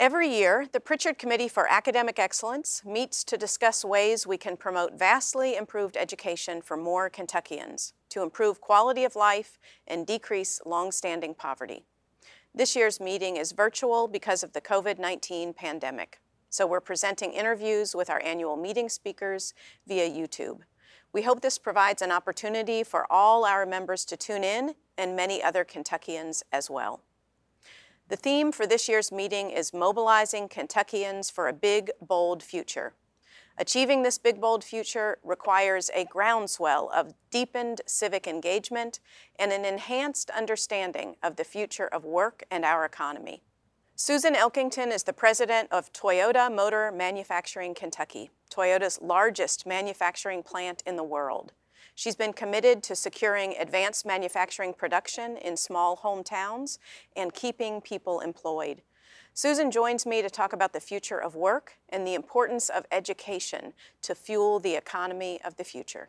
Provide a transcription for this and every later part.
Every year, the Prichard Committee for Academic Excellence meets to discuss ways we can promote vastly improved education for more Kentuckians to improve quality of life and decrease longstanding poverty. This year's meeting is virtual because of the COVID-19 pandemic, so we're presenting interviews with our annual meeting speakers via YouTube. We hope this provides an opportunity for all our members to tune in and many other Kentuckians as well. The theme for this year's meeting is Mobilizing Kentuckians for a Big, Bold Future. Achieving this big, bold future requires a groundswell of deepened civic engagement and an enhanced understanding of the future of work and our economy. Susan Elkington is the president of Toyota Motor Manufacturing Kentucky, Toyota's largest manufacturing plant in the world. She's been committed to securing advanced manufacturing production in small hometowns and keeping people employed. Susan joins me to talk about the future of work and the importance of education to fuel the economy of the future.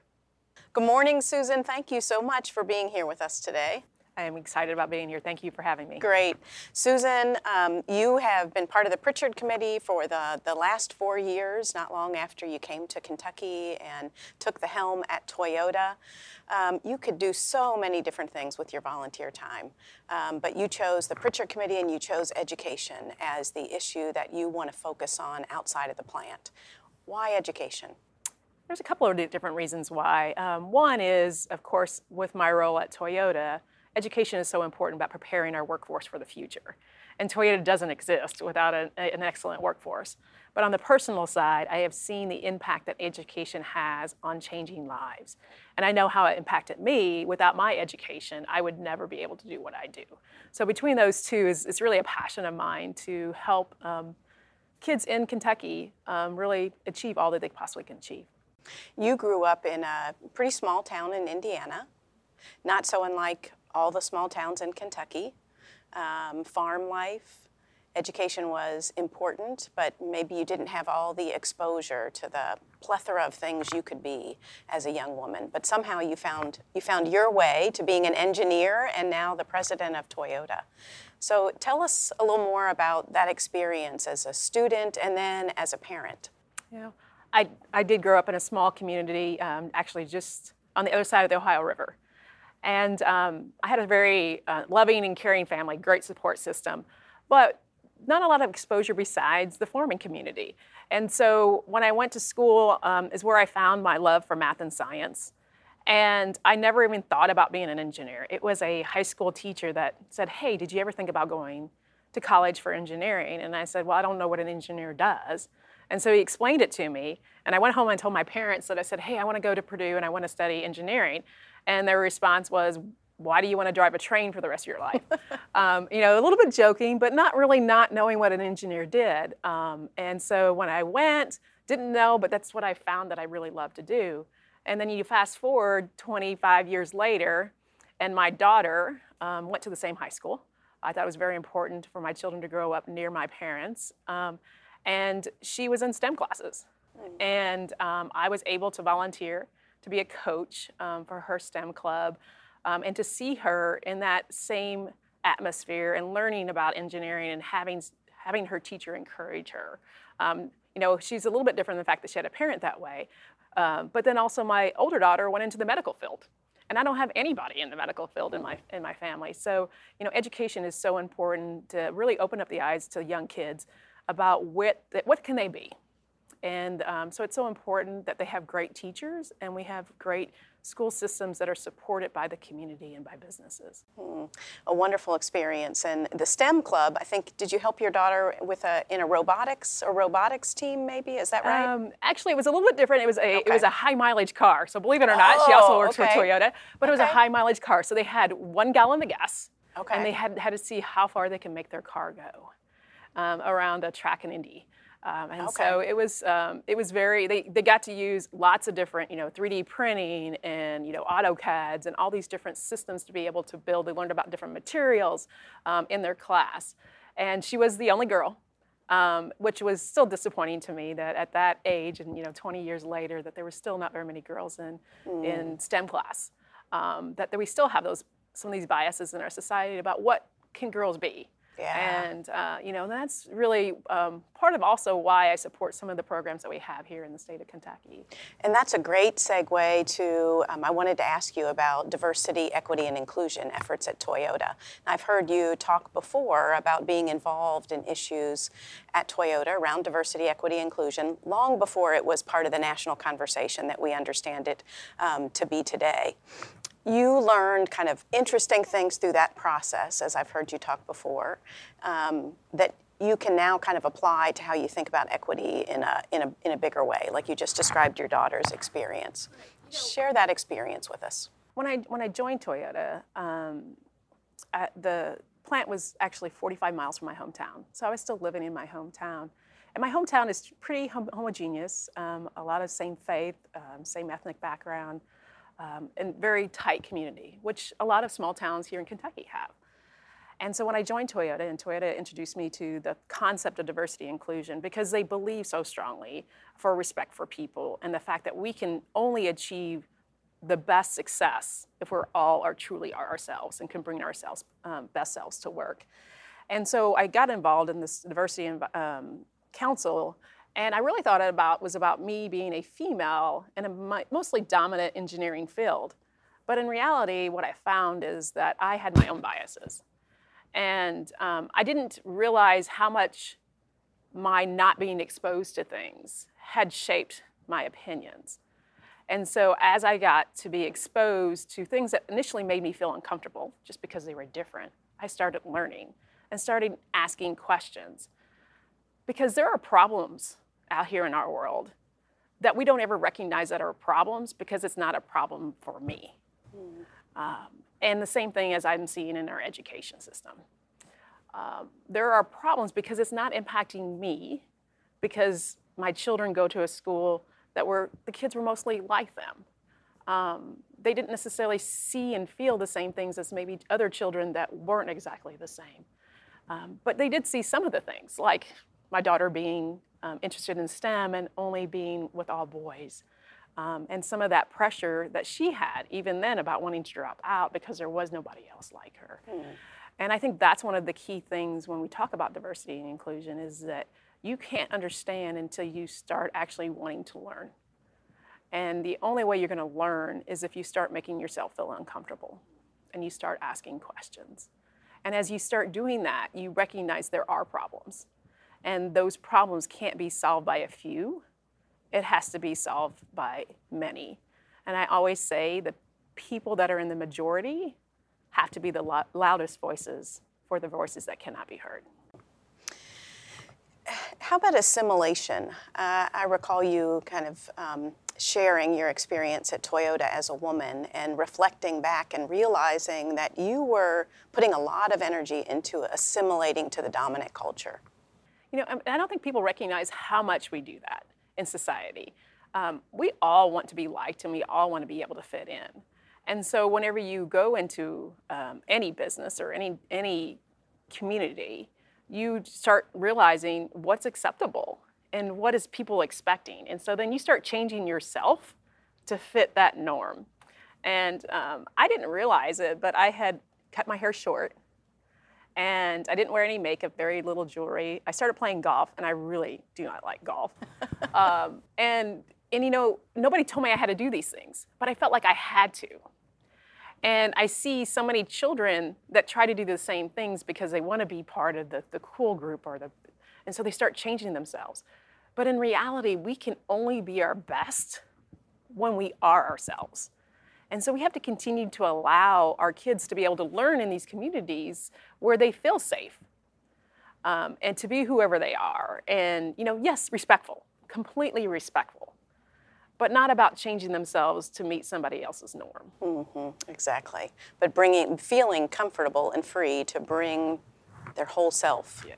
Good morning, Susan. Thank you so much for being here with us today. I am excited about being here. Thank you for having me. Great. Susan, um, you have been part of the Prichard Committee for the, the last four years, not long after you came to Kentucky and took the helm at Toyota. Um, you could do so many different things with your volunteer time, um, but you chose the Prichard Committee and you chose education as the issue that you want to focus on outside of the plant. Why education? There's a couple of different reasons why. Um, one is, of course, with my role at Toyota, education is so important about preparing our workforce for the future. And Toyota doesn't exist without an, an excellent workforce. But on the personal side, I have seen the impact that education has on changing lives. And I know how it impacted me. Without my education, I would never be able to do what I do. So between those two, is, it's really a passion of mine to help um, kids in Kentucky um, really achieve all that they possibly can achieve. You grew up in a pretty small town in Indiana, not so unlike all the small towns in Kentucky. Um, farm life, education was important, but maybe you didn't have all the exposure to the plethora of things you could be as a young woman. But somehow you found you found your way to being an engineer and now the president of Toyota. So tell us a little more about that experience as a student and then as a parent. Yeah, I, I did grow up in a small community, um, actually just on the other side of the Ohio River. And um, I had a very uh, loving and caring family, great support system, but not a lot of exposure besides the farming community. And so when I went to school um, is where I found my love for math and science. And I never even thought about being an engineer. It was a high school teacher that said, Hey, did you ever think about going to college for engineering? And I said, Well, I don't know what an engineer does. And so he explained it to me. And I went home and told my parents that I said, Hey, I want to go to Purdue and I want to study engineering. And their response was, why do you want to drive a train for the rest of your life? um, you know, a little bit joking, but not really not knowing what an engineer did. Um, and so when I went, didn't know, but that's what I found that I really love to do. And then you fast forward 25 years later, and my daughter um, went to the same high school. I thought it was very important for my children to grow up near my parents. Um, and she was in STEM classes. Mm. And um, I was able to volunteer to be a coach um, for her STEM club, um, and to see her in that same atmosphere and learning about engineering and having having her teacher encourage her. Um, you know, she's a little bit different than the fact that she had a parent that way. Um, but then also, my older daughter went into the medical field, and I don't have anybody in the medical field in my in my family. So, you know, education is so important to really open up the eyes to young kids about what what can they be and um, so it's so important that they have great teachers and we have great school systems that are supported by the community and by businesses. Hmm. A wonderful experience. And the STEM club, I think, did you help your daughter with a in a robotics or robotics team? Maybe is that right? Um, actually, it was a little bit different. It was a okay. it was a high mileage car. So believe it or not, oh, she also works okay. for Toyota. But okay. it was a high mileage car. So they had one gallon of gas. Okay. And they had had to see how far they can make their car go um, around a track in Indy. Um, and okay. so it was um, it was very they, they got to use lots of different you know 3D printing and you know AutoCADs and all these different systems to be able to build. They learned about different materials um, in their class, and she was the only girl, um, which was still disappointing to me that at that age and you know 20 years later that there were still not very many girls in mm. in STEM class. Um, that, that we still have those some of these biases in our society about what can girls be Yeah. And, uh, you know, that's really um, part of also why I support some of the programs that we have here in the state of Kentucky. And that's a great segue to um, I wanted to ask you about diversity, equity, and inclusion efforts at Toyota. I've heard you talk before about being involved in issues at Toyota around diversity, equity, inclusion long before it was part of the national conversation that we understand it um, to be today you learned kind of interesting things through that process, as I've heard you talk before, um, that you can now kind of apply to how you think about equity in a, in a, in a bigger way, like you just described your daughter's experience. Share that experience with us. When I, when I joined Toyota, um, the plant was actually 45 miles from my hometown. So I was still living in my hometown. And my hometown is pretty hom- homogeneous, um, a lot of same faith, um, same ethnic background um, and very tight community, which a lot of small towns here in Kentucky have. And so when I joined Toyota, and Toyota introduced me to the concept of diversity inclusion because they believe so strongly for respect for people and the fact that we can only achieve the best success if we're all are truly ourselves and can bring ourselves um, best selves to work. And so I got involved in this diversity um, council and I really thought it about was about me being a female in a mostly dominant engineering field. But in reality, what I found is that I had my own biases. And um, I didn't realize how much my not being exposed to things had shaped my opinions. And so as I got to be exposed to things that initially made me feel uncomfortable just because they were different, I started learning and started asking questions. Because there are problems out here in our world that we don't ever recognize that are problems because it's not a problem for me. Mm. Um, and the same thing as I'm seeing in our education system. Um, there are problems because it's not impacting me because my children go to a school that were the kids were mostly like them. Um, they didn't necessarily see and feel the same things as maybe other children that weren't exactly the same. Um, but they did see some of the things, like my daughter being um, interested in STEM and only being with all boys. Um, and some of that pressure that she had, even then, about wanting to drop out because there was nobody else like her. Mm. And I think that's one of the key things when we talk about diversity and inclusion is that you can't understand until you start actually wanting to learn. And the only way you're going to learn is if you start making yourself feel uncomfortable and you start asking questions. And as you start doing that, you recognize there are problems and those problems can't be solved by a few, it has to be solved by many. And I always say the people that are in the majority have to be the lo- loudest voices for the voices that cannot be heard. How about assimilation? Uh, I recall you kind of um, sharing your experience at Toyota as a woman and reflecting back and realizing that you were putting a lot of energy into assimilating to the dominant culture. You know, I don't think people recognize how much we do that in society. Um, we all want to be liked and we all want to be able to fit in. And so whenever you go into um, any business or any, any community, you start realizing what's acceptable and what is people expecting. And so then you start changing yourself to fit that norm. And um, I didn't realize it, but I had cut my hair short and I didn't wear any makeup, very little jewelry. I started playing golf, and I really do not like golf. um, and and you know, nobody told me I had to do these things, but I felt like I had to. And I see so many children that try to do the same things because they want to be part of the, the cool group or the, and so they start changing themselves. But in reality, we can only be our best when we are ourselves. And so we have to continue to allow our kids to be able to learn in these communities where they feel safe um, and to be whoever they are. And, you know, yes, respectful, completely respectful, but not about changing themselves to meet somebody else's norm. Mm-hmm, exactly. But bringing, feeling comfortable and free to bring their whole self yeah.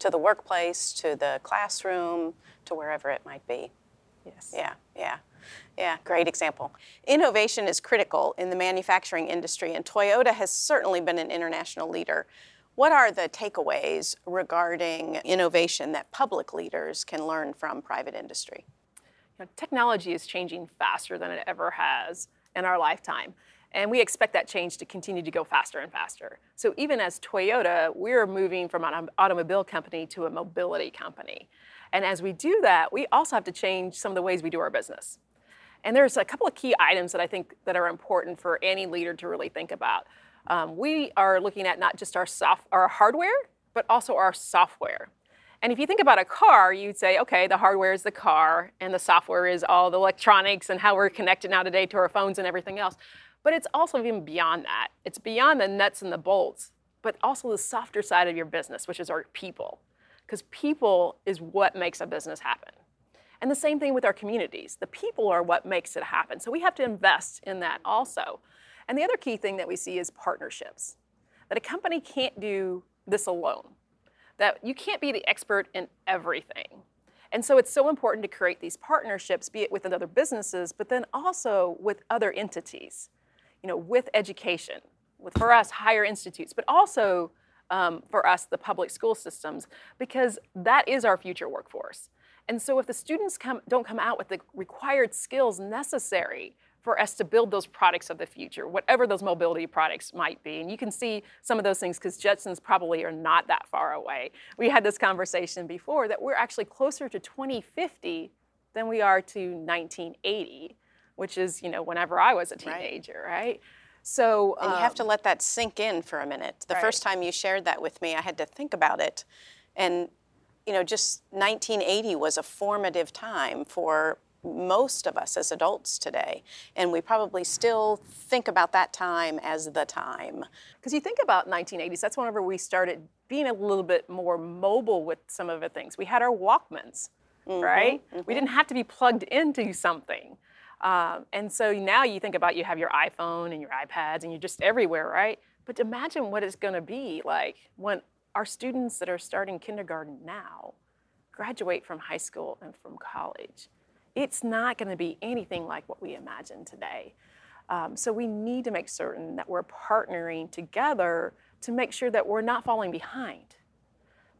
to the workplace, to the classroom, to wherever it might be. Yes. Yeah, yeah. Yeah, great example. Innovation is critical in the manufacturing industry, and Toyota has certainly been an international leader. What are the takeaways regarding innovation that public leaders can learn from private industry? You know, technology is changing faster than it ever has in our lifetime. And we expect that change to continue to go faster and faster. So even as Toyota, we're moving from an automobile company to a mobility company. And as we do that, we also have to change some of the ways we do our business. And there's a couple of key items that I think that are important for any leader to really think about. Um, we are looking at not just our soft, our hardware, but also our software. And if you think about a car, you'd say, okay, the hardware is the car, and the software is all the electronics and how we're connected now today to our phones and everything else. But it's also even beyond that. It's beyond the nuts and the bolts, but also the softer side of your business, which is our people. Because people is what makes a business happen. And the same thing with our communities. The people are what makes it happen. So we have to invest in that also. And the other key thing that we see is partnerships. That a company can't do this alone. That you can't be the expert in everything. And so it's so important to create these partnerships, be it with other businesses, but then also with other entities you know, with education, with for us higher institutes, but also um, for us the public school systems, because that is our future workforce. And so if the students come, don't come out with the required skills necessary for us to build those products of the future, whatever those mobility products might be. And you can see some of those things because Jetsons probably are not that far away. We had this conversation before that we're actually closer to 2050 than we are to 1980 which is, you know, whenever I was a teenager, right? right? So and um, you have to um, let that sink in for a minute. The right. first time you shared that with me, I had to think about it, and you know, just 1980 was a formative time for most of us as adults today. And we probably still think about that time as the time. Because you think about 1980s, that's whenever we started being a little bit more mobile with some of the things. We had our Walkmans, mm-hmm, right? Mm-hmm. We didn't have to be plugged into something. Um, and so now you think about you have your iPhone and your iPads and you're just everywhere, right? But imagine what it's going to be like when our students that are starting kindergarten now graduate from high school and from college. It's not going to be anything like what we imagine today. Um, so we need to make certain that we're partnering together to make sure that we're not falling behind.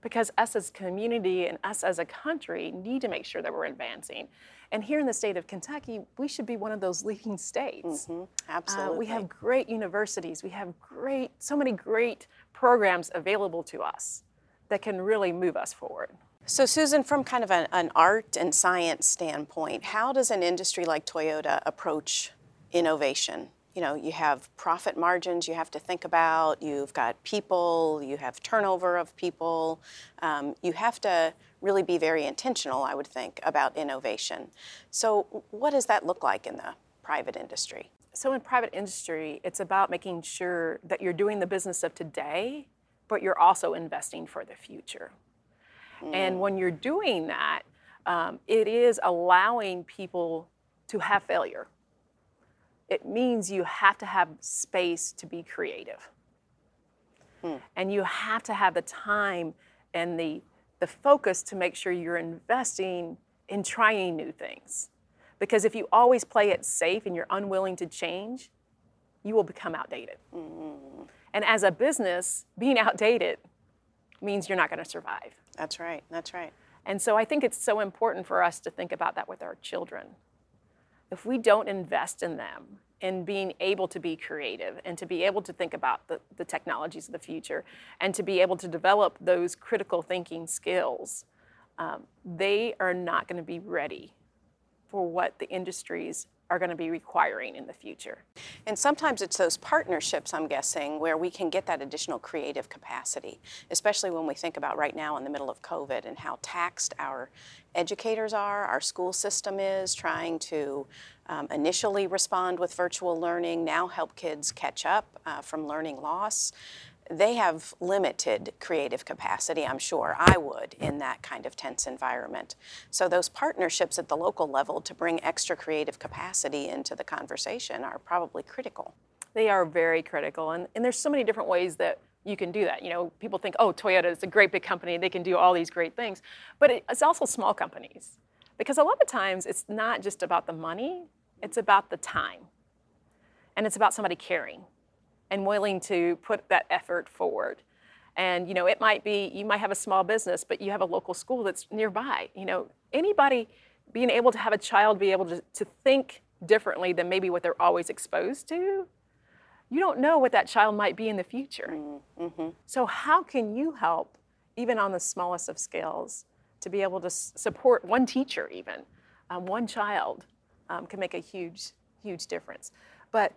Because us as a community and us as a country need to make sure that we're advancing. And here in the state of Kentucky, we should be one of those leading states. Mm-hmm. Absolutely. Uh, we have great universities. We have great, so many great programs available to us that can really move us forward. So, Susan, from kind of an, an art and science standpoint, how does an industry like Toyota approach innovation? you know, you have profit margins you have to think about, you've got people, you have turnover of people. Um, you have to really be very intentional, I would think, about innovation. So, what does that look like in the private industry? So, in private industry, it's about making sure that you're doing the business of today, but you're also investing for the future. Mm. And when you're doing that, um, it is allowing people to have failure it means you have to have space to be creative. Hmm. And you have to have the time and the, the focus to make sure you're investing in trying new things. Because if you always play it safe and you're unwilling to change, you will become outdated. Mm-hmm. And as a business, being outdated means you're not going to survive. That's right. That's right. And so I think it's so important for us to think about that with our children if we don't invest in them in being able to be creative and to be able to think about the, the technologies of the future and to be able to develop those critical thinking skills, um, they are not going to be ready for what the industries are going to be requiring in the future. And sometimes it's those partnerships, I'm guessing, where we can get that additional creative capacity, especially when we think about right now in the middle of COVID and how taxed our educators are, our school system is, trying to um, initially respond with virtual learning, now help kids catch up uh, from learning loss they have limited creative capacity, I'm sure. I would in that kind of tense environment. So, those partnerships at the local level to bring extra creative capacity into the conversation are probably critical. They are very critical. And, and there's so many different ways that you can do that. You know, people think, oh, Toyota is a great big company, they can do all these great things. But it's also small companies. Because a lot of times it's not just about the money, it's about the time. And it's about somebody caring and willing to put that effort forward. And you know, it might be you might have a small business, but you have a local school that's nearby. You know, anybody being able to have a child be able to, to think differently than maybe what they're always exposed to you don't know what that child might be in the future. Mm-hmm. So, how can you help, even on the smallest of scales, to be able to s- support one teacher, even um, one child, um, can make a huge, huge difference. But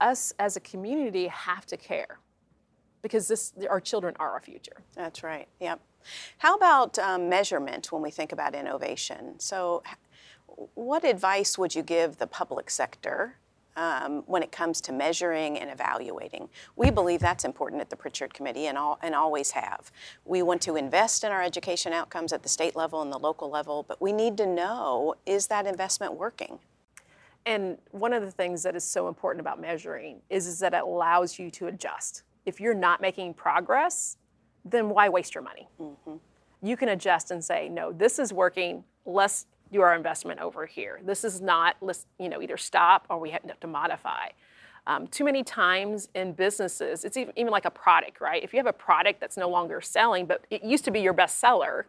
us as a community have to care because this, our children are our future. That's right. Yep. How about um, measurement when we think about innovation? So, what advice would you give the public sector um, when it comes to measuring and evaluating? We believe that's important at the Prichard Committee and, all, and always have. We want to invest in our education outcomes at the state level and the local level, but we need to know is that investment working? And one of the things that is so important about measuring is, is that it allows you to adjust. If you're not making progress, then why waste your money? You can adjust and say, no, this is working. Let's do our investment over here. This is not, let's you know, either stop or we have to modify. Um, too many times in businesses, it's even, even like a product, right? If you have a product that's no longer selling, but it used to be your best seller,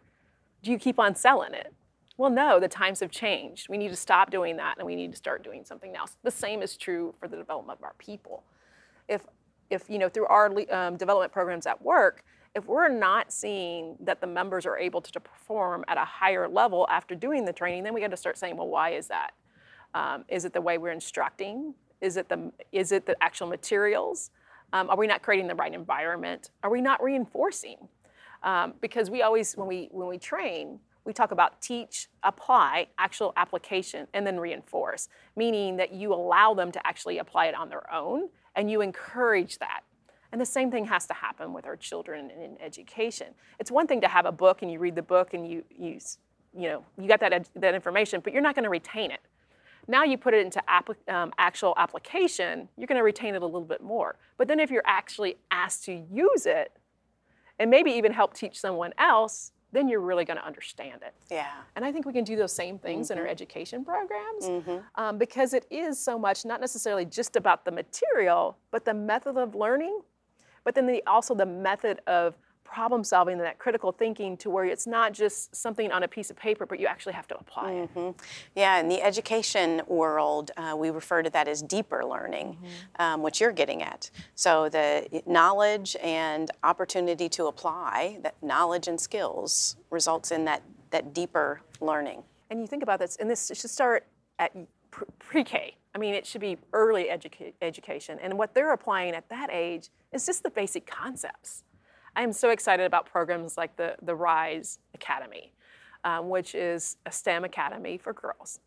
do you keep on selling it? Well, no, the times have changed. We need to stop doing that and we need to start doing something else. The same is true for the development of our people. If, if you know, through our um, development programs at work, if we're not seeing that the members are able to, perform at a higher level after doing the training, then we got to start saying, well, why is that? Um, is it the way we're instructing? Is it the, is it the actual materials? Um, are we not creating the right environment? Are we not reinforcing? Um, because we always, when we, when we train, we talk about teach, apply, actual application, and then reinforce, meaning that you allow them to actually apply it on their own and you encourage that. And the same thing has to happen with our children in education. It's one thing to have a book and you read the book and you, you, you know, you got that, ed- that information, but you're not going to retain it. Now you put it into um, actual application, you're going to retain it a little bit more. But then if you're actually asked to use it, and maybe even help teach someone else, then you're really going to understand it. Yeah. And I think we can do those same things in our education programs um, because it is so much not necessarily just about the material, but the method of learning, but then the, also the method of problem solving and that critical thinking to where it's not just something on a piece of paper, but you actually have to apply it. Yeah, in the education world, uh, we refer to that as deeper learning, um, which you're getting at. So the knowledge and opportunity to apply that knowledge and skills results in that, that deeper learning. And you think about this, and this should start at pre-K. I mean, it should be early educa- education. And what they're applying at that age is just the basic concepts. I am so excited about programs like the, the RISE Academy, um, which is a STEM academy for girls.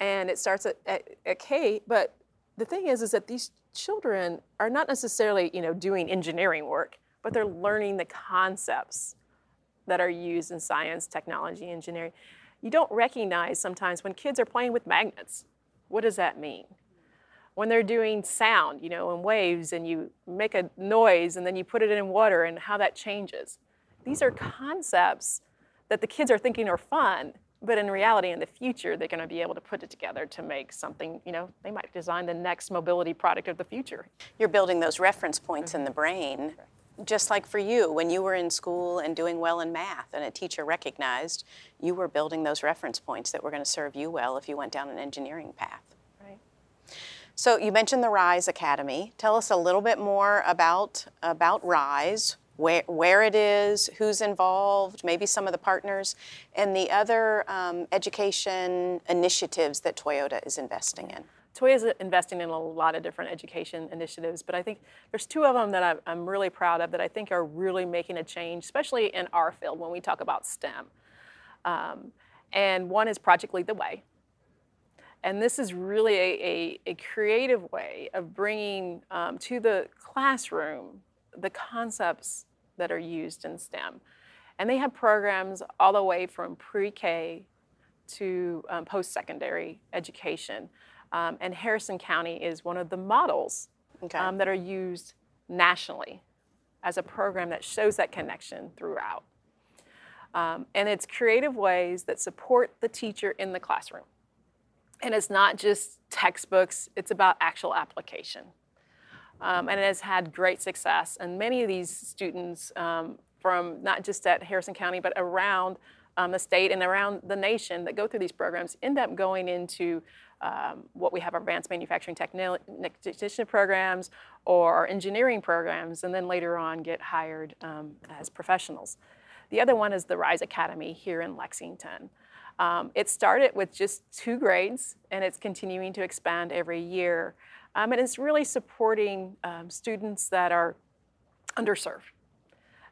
And it starts at, at, at K, but the thing is, is that these children are not necessarily, you know, doing engineering work, but they're learning the concepts that are used in science, technology, engineering. You don't recognize sometimes when kids are playing with magnets. What does that mean? When they're doing sound, you know, and waves, and you make a noise and then you put it in water and how that changes. These are concepts that the kids are thinking are fun, but in reality, in the future, they're going to be able to put it together to make something, you know, they might design the next mobility product of the future. You're building those reference points in the mm-hmm. brain, just like for you when you were in school and doing well in math, and a teacher recognized you were building those reference points that were going to serve you well if you went down an engineering path. So you mentioned the Rise Academy. Tell us a little bit more about about Rise, where where it is, who's involved, maybe some of the partners, and the other um, education initiatives that Toyota is investing in. Toyota is investing in a lot of different education initiatives, but I think there's two of them that I'm- I'm really proud of that I think are really making a change, especially in our field when we talk about STEM. Um, and one is Project Lead the Way. And this is really a, a, a creative way of bringing um, to the classroom the concepts that are used in STEM. And they have programs all the way from pre K to um, post secondary education. Um, and Harrison County is one of the models Okay. um, that are used nationally as a program that shows that connection throughout. Um, and it's creative ways that support the teacher in the classroom. And it's not just textbooks, it's about actual application. Um, and it has had great success. And many of these students um, from not just at Harrison County, but around um, the state and around the nation that go through these programs end up going into um, what we have advanced manufacturing technician programs or engineering programs, and then later on get hired um, as professionals. The other one is the RISE Academy here in Lexington. Um, it started with just two grades, and it's continuing to expand every year. Um, and it's really supporting um, students that are underserved.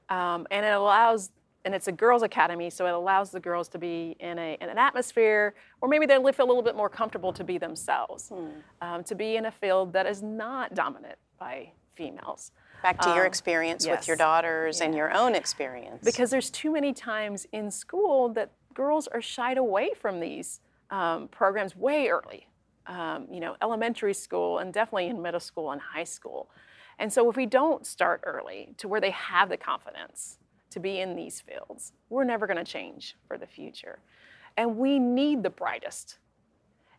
Um, and it allows, and it's a girls' academy, so it allows the girls to be in, a, in an atmosphere or maybe they feel a little bit more comfortable to be themselves, hmm. Um, to be in a field that is not dominant by females. Back to your um, experience yes. with your daughters yeah. and your own experience. Because there's too many times in school that girls are shied away from these um, programs way early. Um, you know, elementary school and definitely in middle school and high school. And so if we don't start early to where they have the confidence to be in these fields, we're never going to change for the future. And we need the brightest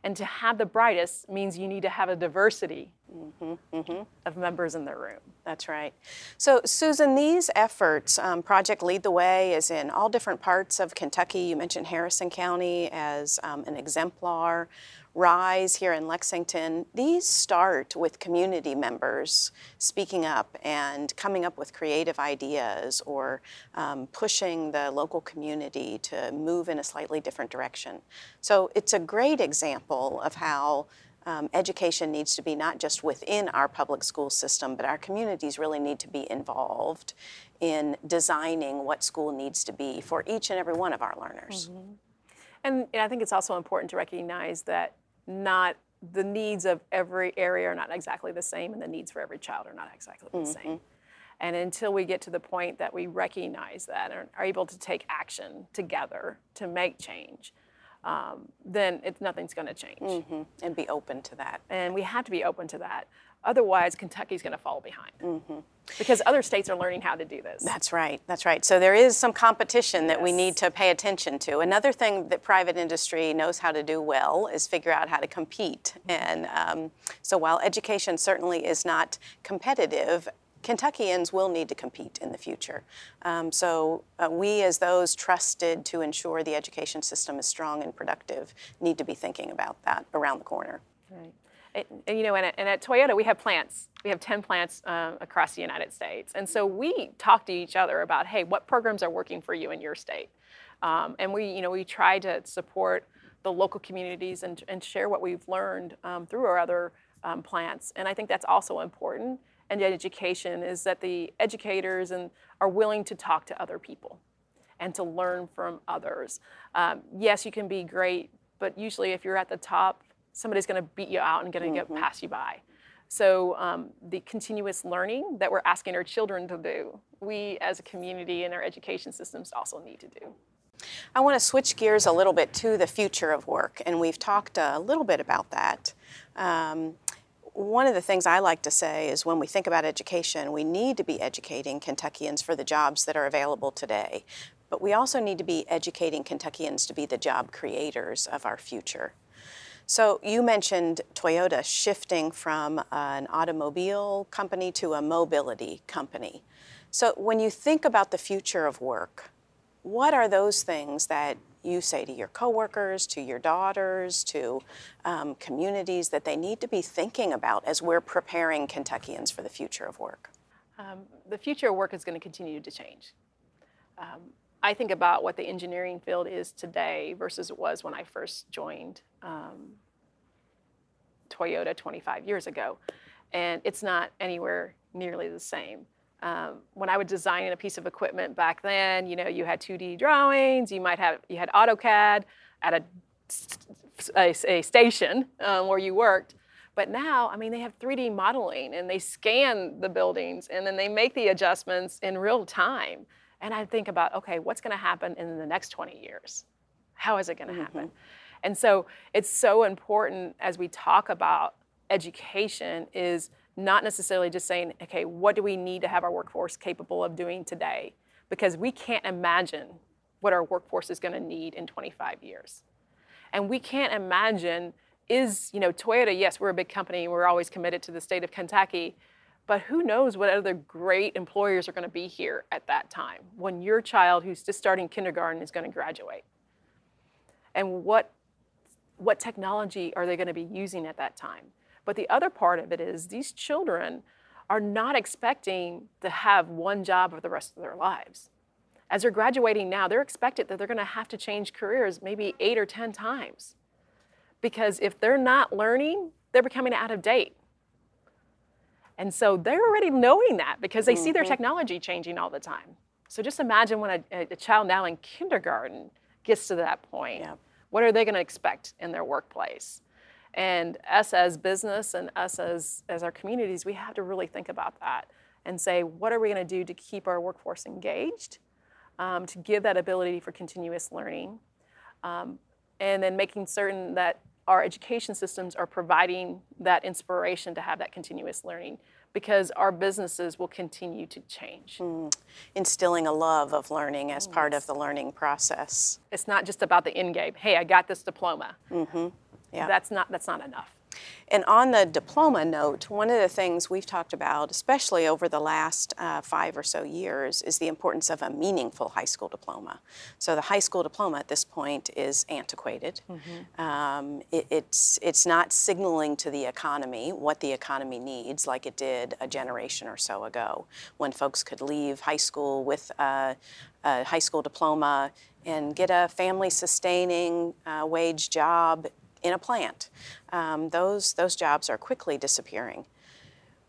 and to have the brightest means you need to have a diversity mm-hmm, mm-hmm. of members in the room. That's right. So, Susan, these efforts, um, Project Lead the Way, is in all different parts of Kentucky. You mentioned Harrison County as um, an exemplar. Rise here in Lexington, these start with community members speaking up and coming up with creative ideas or um, pushing the local community to move in a slightly different direction. So it's a great example of how um, education needs to be not just within our public school system, but our communities really need to be involved in designing what school needs to be for each and every one of our learners. Mm-hmm. And, and I think it's also important to recognize that not the needs of every area are not exactly the same, and the needs for every child are not exactly the mm-hmm. same. And until we get to the point that we recognize that and are able to take action together to make change, um, then it's, nothing's going to change. Mm-hmm. And be open to that. And we have to be open to that. Otherwise, Kentucky's going to fall behind. Mm-hmm. Because other states are learning how to do this. That's right. That's right. So there is some competition that yes. we need to pay attention to. Another thing that private industry knows how to do well is figure out how to compete. And um, so while education certainly is not competitive, Kentuckians will need to compete in the future. Um, so uh, we, as those trusted to ensure the education system is strong and productive, need to be thinking about that around the corner. Right you know, and at, and at, Toyota, we have plants. We have 10 plants um, across the United States. And so we talk to each other about, hey, what programs are working for you in your state? Um, and we, you know, we try to support the local communities and, and share what we've learned um, through our other um, plants. And I think that's also important. And education is that the educators and are willing to talk to other people and to learn from others. Um, yes, you can be great, but usually if you're at the top, somebody's going to beat you out and going to mm-hmm. get pass you by. So um, the continuous learning that we're asking our children to do, we as a community and our education systems also need to do. I want to switch gears a little bit to the future of work, and we've talked a little bit about that. Um, one of the things I like to say is when we think about education, we need to be educating Kentuckians for the jobs that are available today. But we also need to be educating Kentuckians to be the job creators of our future. So you mentioned Toyota shifting from an automobile company to a mobility company. So when you think about the future of work, what are those things that you say to your coworkers, to your daughters, to um, communities that they need to be thinking about as we're preparing Kentuckians for the future of work? Um, the future of work is going to continue to change. Um, I think about what the engineering field is today versus it was when I first joined um, Toyota 25 years ago, and it's not anywhere nearly the same. Um, when I would design a piece of equipment back then, you know, you had 2D drawings, you might have you had AutoCAD at a a, a station um, where you worked. But now, I mean, they have 3D modeling and they scan the buildings and then they make the adjustments in real time. And I think about, okay, what's going to happen in the next 20 years? How is it going to mm-hmm. happen? And so it's so important as we talk about education is not necessarily just saying, okay, what do we need to have our workforce capable of doing today? Because we can't imagine what our workforce is going to need in 25 years. And we can't imagine is, you know, Toyota, yes, we're a big company, we're always committed to the state of Kentucky, but who knows what other great employers are going to be here at that time when your child who's just starting kindergarten is going to graduate. And what what technology are they going to be using at that time? But the other part of it is these children are not expecting to have one job for the rest of their lives. As they're graduating now, they're expected that they're going to have to change careers maybe eight or 10 times. Because if they're not learning, they're becoming out of date. And so they're already knowing that because they mm-hmm. see their mm-hmm. technology changing all the time. So just imagine when a, a child now in kindergarten gets to that point. Yeah. What are they going to expect in their workplace? And us as business and us as, as our communities, we have to really think about that and say, what are we going to do to keep our workforce engaged, um, to give that ability for continuous learning, um, and then making certain that our education systems are providing that inspiration to have that continuous learning because our businesses will continue to change. Mm. Instilling a love of learning as yes. part of the learning process. It's not just about the end game. Hey, I got this diploma. Mm-hmm. Yeah. That's not that's not enough. And on the diploma note, one of the things we've talked about, especially over the last uh, five or so years, is the importance of a meaningful high school diploma. So the high school diploma at this point is antiquated. Mm-hmm. Um, it, it's, it's not signaling to the economy what the economy needs like it did a generation or so ago when folks could leave high school with a, a high school diploma and get a family sustaining uh, wage job in a plant. Um, those, those jobs are quickly disappearing.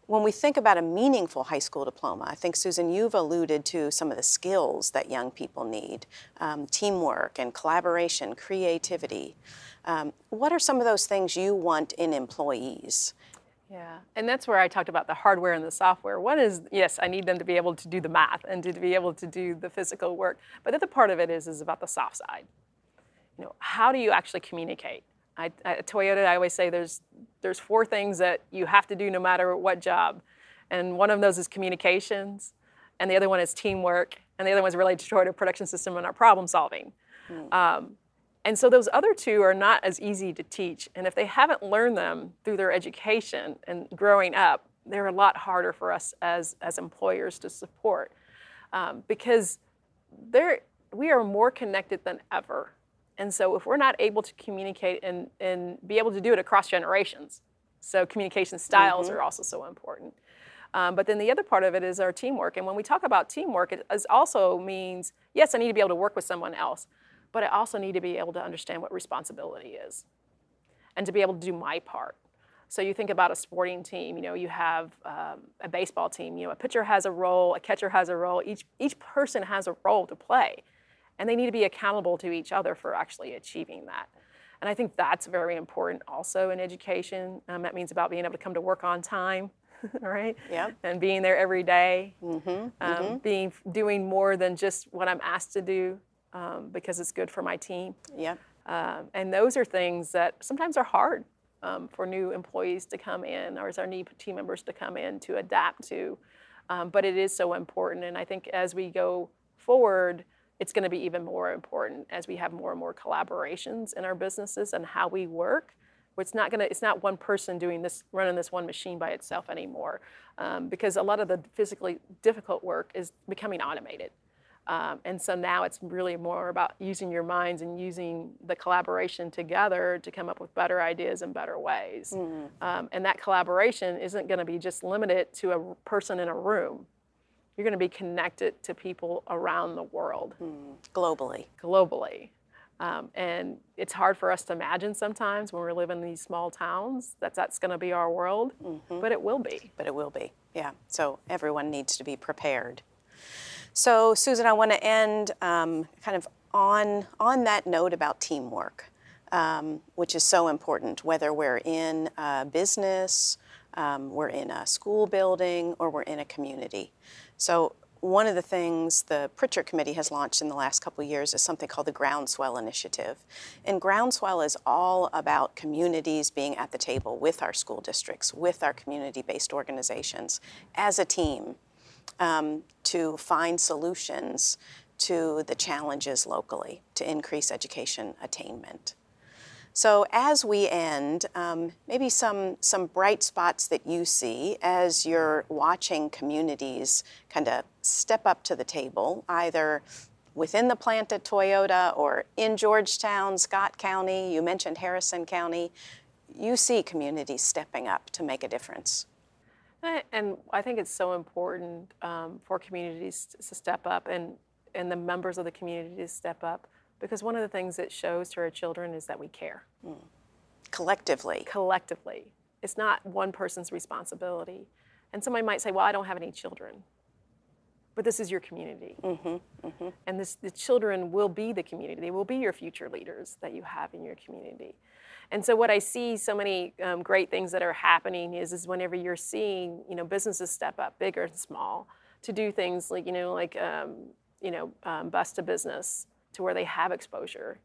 When we think about a meaningful high school diploma, I think, Susan, you've alluded to some of the skills that young people need um, teamwork and collaboration, creativity. Um, what are some of those things you want in employees? Yeah, and that's where I talked about the hardware and the software. One is, yes, I need them to be able to do the math and to be able to do the physical work. But the other part of it is, is about the soft side. You know, how do you actually communicate? I, at Toyota, I always say there's there's four things that you have to do no matter what job, and one of those is communications, and the other one is teamwork, and the other one is related to Toyota production system and our problem solving. Mm. Um, and so those other two are not as easy to teach, and if they haven't learned them through their education and growing up, they're a lot harder for us as as employers to support, um, because they're we are more connected than ever and so if we're not able to communicate and, and be able to do it across generations, so communication styles mm-hmm. are also so important. Um, but then the other part of it is our teamwork. And when we talk about teamwork, it also means yes, I need to be able to work with someone else, but I also need to be able to understand what responsibility is and to be able to do my part. So you think about a sporting team, you know, you have um, a baseball team, you know, a pitcher has a role, a catcher has a role, each, each person has a role to play and they need to be accountable to each other for actually achieving that. And I think that's very important also in education. Um, that means about being able to come to work on time, right? Yeah. And being there every day, mm-hmm. Um, mm-hmm. being doing more than just what I'm asked to do um, because it's good for my team. Yeah. Um, and those are things that sometimes are hard um, for new employees to come in, or as our new team members to come in to adapt to. Um, but it is so important, and I think as we go forward it's going to be even more important as we have more and more collaborations in our businesses and how we work. It's not going to. It's not one person doing this, running this one machine by itself anymore, um, because a lot of the physically difficult work is becoming automated. Um, and so now it's really more about using your minds and using the collaboration together to come up with better ideas and better ways. Mm-hmm. Um, and that collaboration isn't going to be just limited to a person in a room you're going to be connected to people around the world. Mm, globally. Globally. Um, and it's hard for us to imagine sometimes when we live in these small towns that that's going to be our world, mm-hmm. but it will be. But it will be, yeah. So everyone needs to be prepared. So, Susan, I want to end um, kind of on, on that note about teamwork, um, which is so important, whether we're in a business, um, we're in a school building, or we're in a community. So one of the things the Prichard Committee has launched in the last couple of years is something called the Groundswell Initiative. And Groundswell is all about communities being at the table with our school districts, with our community-based organizations, as a team um, to find solutions to the challenges locally to increase education attainment. So as we end, um, maybe some, some bright spots that you see as you're watching communities kind of step up to the table, either within the plant at Toyota or in Georgetown, Scott County, you mentioned Harrison County, you see communities stepping up to make a difference. And I think it's so important um, for communities to step up and, and the members of the community to step up because one of the things it shows to our children is that we care. Mm. Collectively. Collectively. It's not one person's responsibility. And somebody might say, well, I don't have any children. But this is your community. Mm-hmm, mm-hmm. And this, the children will be the community. They will be your future leaders that you have in your community. And so what I see so many um, great things that are happening is, is whenever you're seeing, you know, businesses step up, big or small, to do things like, you know, like, um, you know, um, bust a business to where they have exposure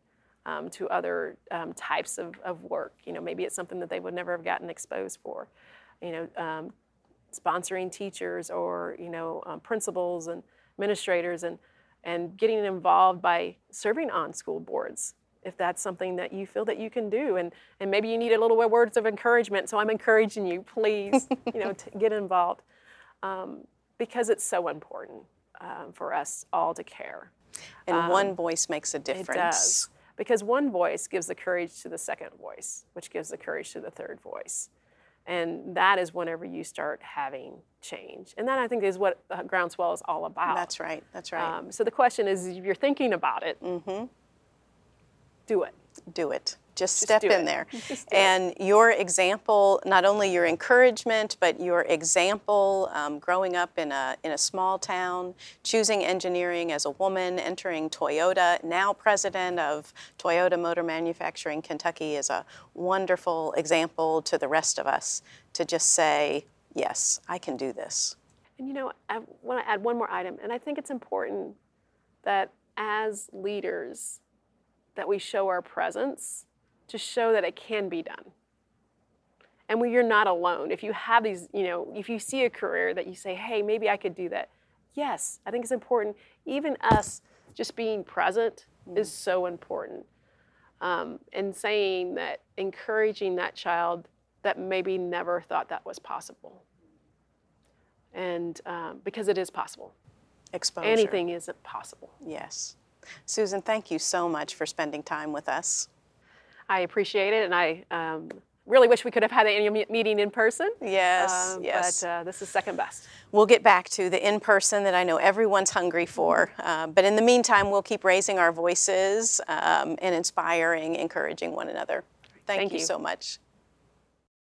um, to other um, types of, of work. You know, maybe it's something that they would never have gotten exposed for. You know, um, sponsoring teachers or, you know, um, principals and administrators and, and getting involved by serving on school boards if that's something that you feel that you can do and and maybe you need a little words of encouragement so i'm encouraging you please you know to get involved um, because it's so important um, for us all to care and um, one voice makes a difference it does. because one voice gives the courage to the second voice which gives the courage to the third voice. And that is whenever you start having change. And that i think is what groundswell is all about. That's right that's right. Um, so the question is if you're thinking about it mm-hmm. Do it. Do it. Just, Just step in there. and your example, not only your encouragement, but your example um, growing up in a, in a small town, choosing engineering as a woman, entering Toyota, now president of Toyota Motor Manufacturing Kentucky, is a wonderful example to the rest of us to just say, yes, I can do this. And you know, I want to add one more item, and I think it's important that as leaders, that we show our presence to show that it can be done. And we, you're not alone. If you have these, you know, if you see a career that you say, hey, maybe I could do that. Yes, I think it's important. Even us just being present mm. is so important. Um, and saying that, encouraging that child that maybe never thought that was possible. And um, because it is possible. Exposure. Anything is possible. Yes. Susan, thank you so much for spending time with us. I appreciate it, and I um, really wish we could have had the annual meeting in person. Yes, uh, yes. But uh, this is second best. We'll get back to the in person that I know everyone's hungry for. Uh, but in the meantime, we'll keep raising our voices um, and inspiring, encouraging one another. Thank, Thank you, you so much.